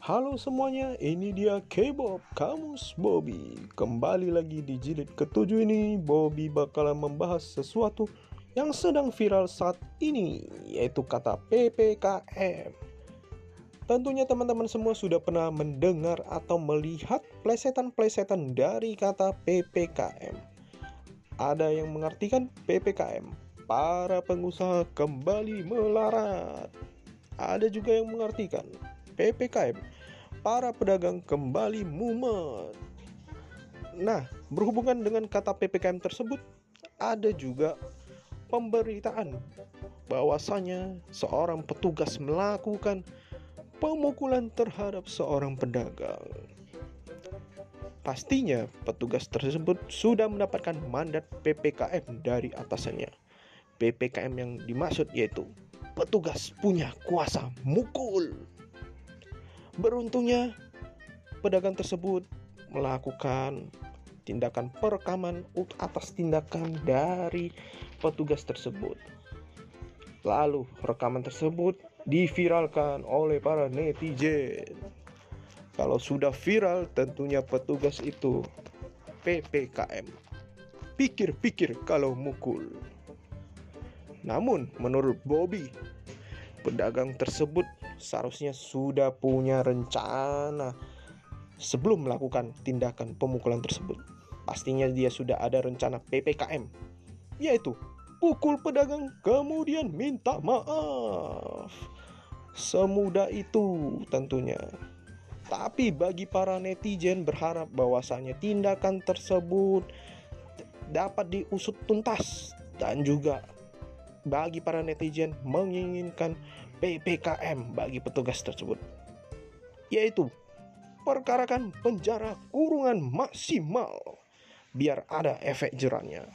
Halo semuanya, ini dia K-Bob Kamus Bobby. Kembali lagi di jilid ketujuh ini, Bobby bakalan membahas sesuatu yang sedang viral saat ini, yaitu kata PPKM. Tentunya teman-teman semua sudah pernah mendengar atau melihat plesetan-plesetan dari kata PPKM. Ada yang mengartikan PPKM, para pengusaha kembali melarat. Ada juga yang mengartikan PPKM, para pedagang kembali mumet. Nah, berhubungan dengan kata PPKM tersebut, ada juga pemberitaan bahwasanya seorang petugas melakukan pemukulan terhadap seorang pedagang. Pastinya petugas tersebut sudah mendapatkan mandat PPKM dari atasannya. PPKM yang dimaksud yaitu petugas punya kuasa mukul. Beruntungnya, pedagang tersebut melakukan tindakan perekaman atas tindakan dari petugas tersebut. Lalu, rekaman tersebut diviralkan oleh para netizen. Kalau sudah viral, tentunya petugas itu PPKM. Pikir-pikir kalau mukul. Namun, menurut Bobby, pedagang tersebut seharusnya sudah punya rencana sebelum melakukan tindakan pemukulan tersebut. Pastinya dia sudah ada rencana PPKM, yaitu pukul pedagang kemudian minta maaf. Semudah itu tentunya. Tapi bagi para netizen berharap bahwasanya tindakan tersebut dapat diusut tuntas dan juga bagi para netizen menginginkan PPKM bagi petugas tersebut yaitu perkarakan penjara kurungan maksimal biar ada efek jerannya.